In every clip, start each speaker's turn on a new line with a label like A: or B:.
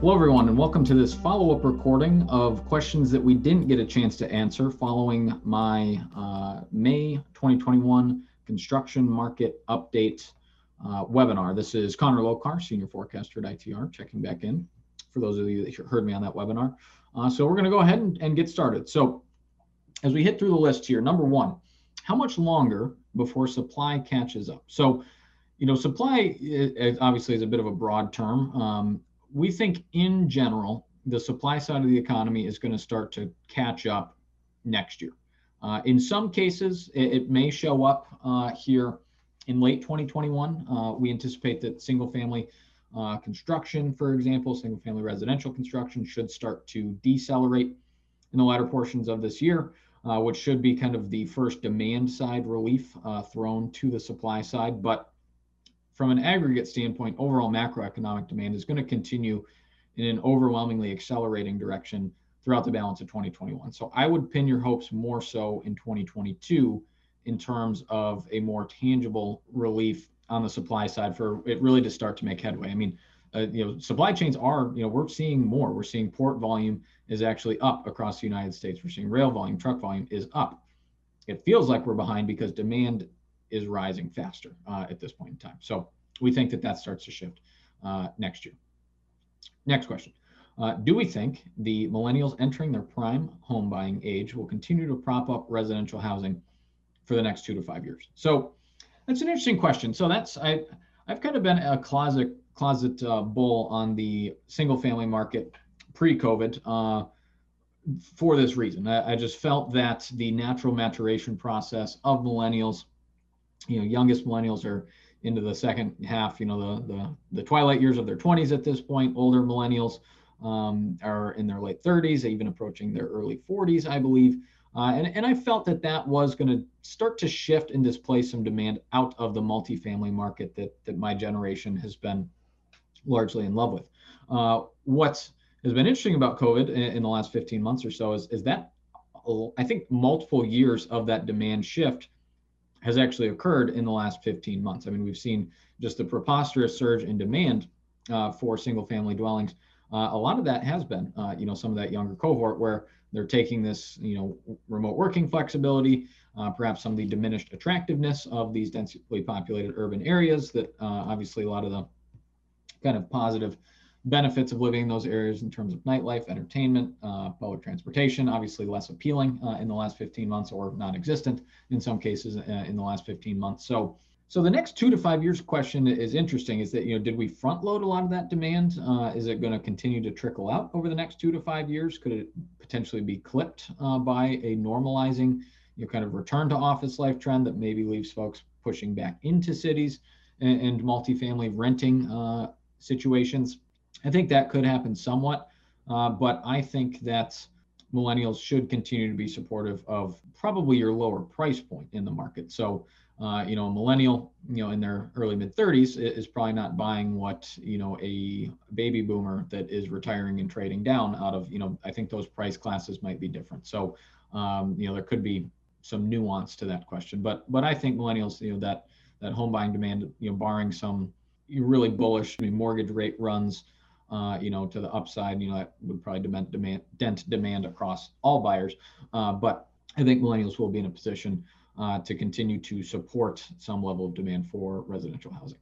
A: Hello, everyone, and welcome to this follow up recording of questions that we didn't get a chance to answer following my uh, May 2021 construction market update uh, webinar. This is Connor Lokar, Senior Forecaster at ITR, checking back in for those of you that heard me on that webinar. Uh, so, we're going to go ahead and, and get started. So, as we hit through the list here, number one, how much longer before supply catches up? So, you know, supply is, obviously is a bit of a broad term. Um, we think in general, the supply side of the economy is going to start to catch up next year. Uh, in some cases, it, it may show up uh, here in late 2021. Uh, we anticipate that single family uh, construction, for example, single family residential construction should start to decelerate in the latter portions of this year, uh, which should be kind of the first demand side relief uh, thrown to the supply side. But from an aggregate standpoint, overall macroeconomic demand is going to continue in an overwhelmingly accelerating direction throughout the balance of 2021. So I would pin your hopes more so in 2022 in terms of a more tangible relief on the supply side for it really to start to make headway. I mean, uh, you know, supply chains are, you know, we're seeing more. We're seeing port volume is actually up across the United States. We're seeing rail volume, truck volume is up. It feels like we're behind because demand is rising faster uh, at this point in time. So we think that that starts to shift uh, next year. Next question. Uh, do we think the millennials entering their prime home buying age will continue to prop up residential housing for the next two to five years? So that's an interesting question. So that's I I've kind of been a closet closet uh, bull on the single family market pre-COVID uh, for this reason. I, I, just felt that the natural maturation process of millennials you know youngest millennials are into the second half you know the the, the twilight years of their 20s at this point. Older millennials um, are in their late 30s even approaching their early 40s i believe. Uh, and, and i felt that that was going to start to shift and displace some demand out of the multifamily market that that my generation has been largely in love with. Uh, what has been interesting about covid in, in the last 15 months or so is, is that i think multiple years of that demand shift has actually occurred in the last 15 months. I mean, we've seen just the preposterous surge in demand uh, for single family dwellings. Uh, a lot of that has been, uh, you know, some of that younger cohort where they're taking this, you know, remote working flexibility, uh, perhaps some of the diminished attractiveness of these densely populated urban areas that uh, obviously a lot of the kind of positive benefits of living in those areas in terms of nightlife, entertainment, uh, public transportation, obviously less appealing uh, in the last 15 months or non-existent in some cases uh, in the last 15 months. So, so the next two to five years question is interesting. Is that you know did we front load a lot of that demand? Uh, is it going to continue to trickle out over the next two to five years? Could it potentially be clipped uh, by a normalizing, you know, kind of return to office life trend that maybe leaves folks pushing back into cities and, and multifamily renting uh, situations? I think that could happen somewhat, uh, but I think that millennials should continue to be supportive of probably your lower price point in the market. So, uh, you know, a millennial, you know, in their early mid 30s is probably not buying what, you know, a baby boomer that is retiring and trading down out of, you know, I think those price classes might be different. So, um, you know, there could be some nuance to that question, but, but I think millennials, you know, that, that home buying demand, you know, barring some really bullish I mean, mortgage rate runs, uh, you know, to the upside. You know, that would probably demand, demand dent demand across all buyers. Uh, but I think millennials will be in a position uh, to continue to support some level of demand for residential housing.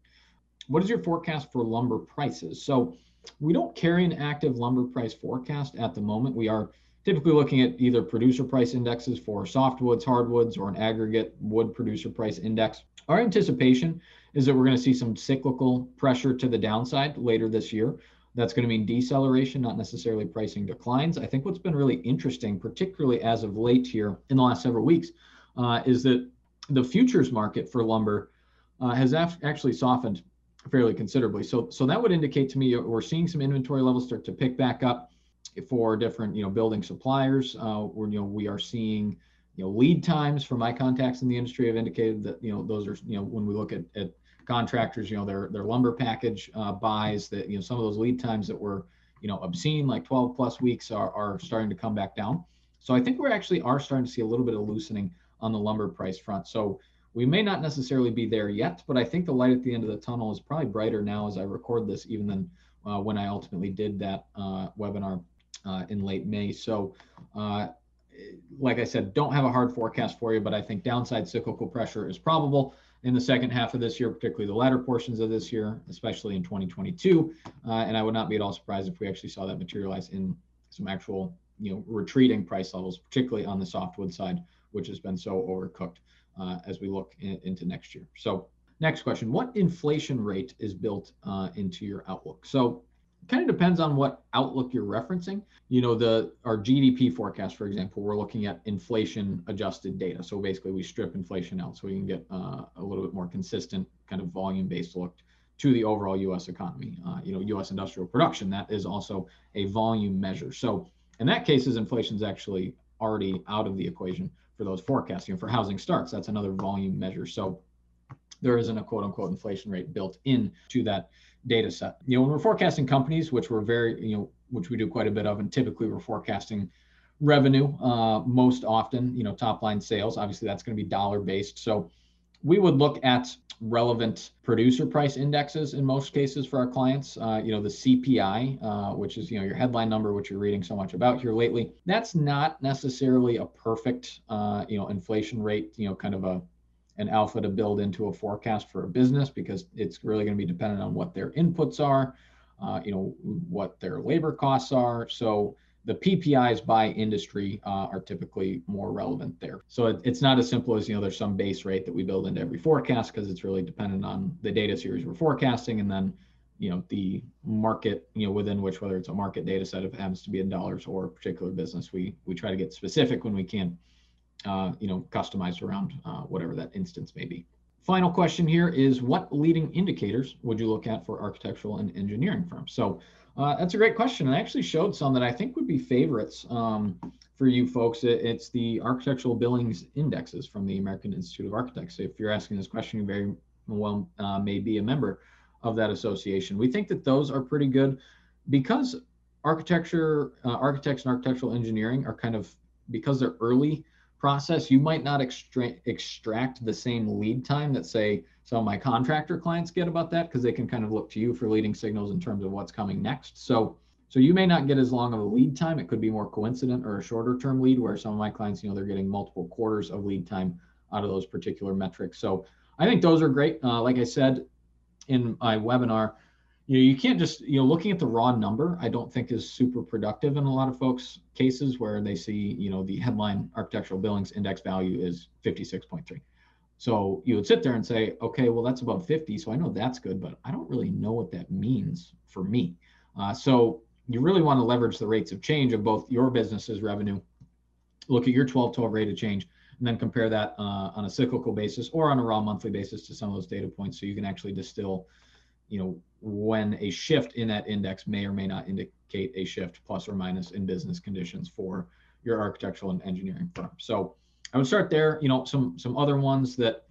A: What is your forecast for lumber prices? So we don't carry an active lumber price forecast at the moment. We are typically looking at either producer price indexes for softwoods, hardwoods, or an aggregate wood producer price index. Our anticipation is that we're going to see some cyclical pressure to the downside later this year. That's going to mean deceleration, not necessarily pricing declines. I think what's been really interesting, particularly as of late here in the last several weeks, uh, is that the futures market for lumber uh, has af- actually softened fairly considerably. So, so that would indicate to me we're seeing some inventory levels start to pick back up for different, you know, building suppliers. Uh, where you know we are seeing, you know, lead times from my contacts in the industry have indicated that you know those are, you know, when we look at, at contractors, you know, their their lumber package uh, buys that you know some of those lead times that were you know obscene, like 12 plus weeks, are are starting to come back down. So I think we're actually are starting to see a little bit of loosening on the lumber price front. So we may not necessarily be there yet, but I think the light at the end of the tunnel is probably brighter now as I record this even than uh, when I ultimately did that uh, webinar uh, in late May. So, uh, like I said, don't have a hard forecast for you, but I think downside cyclical pressure is probable in the second half of this year, particularly the latter portions of this year, especially in 2022. Uh, and I would not be at all surprised if we actually saw that materialize in some actual, you know, retreating price levels, particularly on the softwood side, which has been so overcooked uh, as we look in, into next year. So Next question, what inflation rate is built uh, into your outlook? So kind of depends on what outlook you're referencing. You know, the our GDP forecast, for example, we're looking at inflation adjusted data. So basically we strip inflation out so we can get uh, a little bit more consistent kind of volume based look to the overall US economy. Uh, you know, US industrial production, that is also a volume measure. So in that case, is inflation is actually already out of the equation for those forecasts. You know, for housing starts, that's another volume measure. So there isn't a quote unquote inflation rate built in to that data set. You know, when we're forecasting companies, which we're very, you know, which we do quite a bit of, and typically we're forecasting revenue uh, most often, you know, top line sales. Obviously, that's going to be dollar based. So we would look at relevant producer price indexes in most cases for our clients. Uh, you know, the CPI, uh, which is you know your headline number, which you're reading so much about here lately. That's not necessarily a perfect uh, you know inflation rate. You know, kind of a an alpha to build into a forecast for a business because it's really going to be dependent on what their inputs are, uh, you know, what their labor costs are. So the PPIs by industry uh, are typically more relevant there. So it, it's not as simple as, you know, there's some base rate that we build into every forecast because it's really dependent on the data series we're forecasting and then, you know, the market, you know, within which, whether it's a market data set, if it happens to be in dollars or a particular business, we, we try to get specific when we can uh, you know, customized around uh, whatever that instance may be. Final question here is what leading indicators would you look at for architectural and engineering firms? So uh, that's a great question. I actually showed some that I think would be favorites um, for you folks. It, it's the architectural billings indexes from the American Institute of Architects. If you're asking this question, you very well uh, may be a member of that association. We think that those are pretty good because architecture, uh, architects and architectural engineering are kind of because they're early process, you might not extract extract the same lead time that say some of my contractor clients get about that because they can kind of look to you for leading signals in terms of what's coming next. So so you may not get as long of a lead time. It could be more coincident or a shorter term lead where some of my clients, you know, they're getting multiple quarters of lead time out of those particular metrics. So I think those are great. Uh, like I said in my webinar, you know you can't just you know looking at the raw number i don't think is super productive in a lot of folks cases where they see you know the headline architectural billings index value is 56.3 so you would sit there and say okay well that's above 50 so i know that's good but i don't really know what that means for me. Uh, so you really want to leverage the rates of change of both your business's revenue look at your 12 12 rate of change and then compare that uh, on a cyclical basis or on a raw monthly basis to some of those data points so you can actually distill you know when a shift in that index may or may not indicate a shift plus or minus in business conditions for your architectural and engineering firm. So I would start there. You know, some some other ones that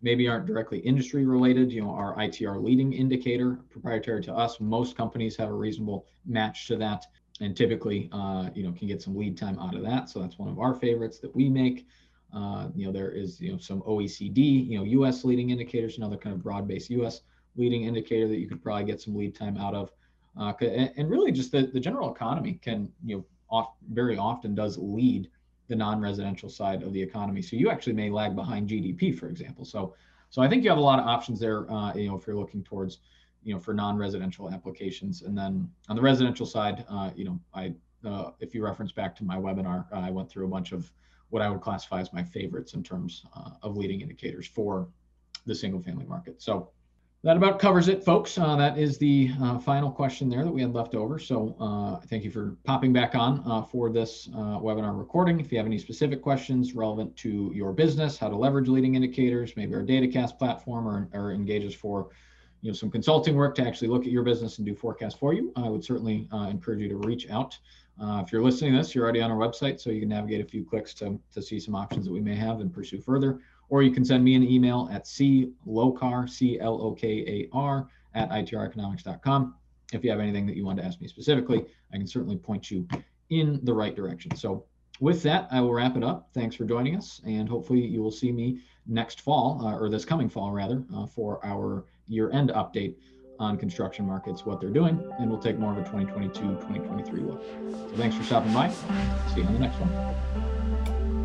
A: maybe aren't directly industry related. You know, our ITR leading indicator, proprietary to us. Most companies have a reasonable match to that, and typically, uh, you know, can get some lead time out of that. So that's one of our favorites that we make. Uh, you know, there is you know some OECD, you know, U.S. leading indicators, another kind of broad-based U.S leading indicator that you could probably get some lead time out of. Uh, and, and, really just the, the general economy can, you know, off, very often does lead the non-residential side of the economy. So you actually may lag behind GDP, for example. So, so I think you have a lot of options there, uh, you know, if you're looking towards, you know, for non-residential applications. And then on the residential side, uh, you know, I, uh, if you reference back to my webinar, I went through a bunch of what I would classify as my favorites in terms uh, of leading indicators for the single family market. So that about covers it, folks. Uh, that is the uh, final question there that we had left over. So uh, thank you for popping back on uh, for this uh, webinar recording. If you have any specific questions relevant to your business, how to leverage leading indicators, maybe our DataCast platform or, or engages for you know, some consulting work to actually look at your business and do forecasts for you, I would certainly uh, encourage you to reach out. if you're listening to this, you're already on our website, so you can navigate a few clicks to, to see some options that we may have and pursue further or you can send me an email at clokar, C-L-O-K-A-R, at itreconomics.com. If you have anything that you want to ask me specifically, I can certainly point you in the right direction. So with that, I will wrap it up. Thanks for joining us, and hopefully you will see me next fall, uh, or this coming fall rather, uh, for our year-end update on construction markets, what they're doing, and we'll take more of a 2022, 2023 look. So thanks for stopping by. See you on the next one.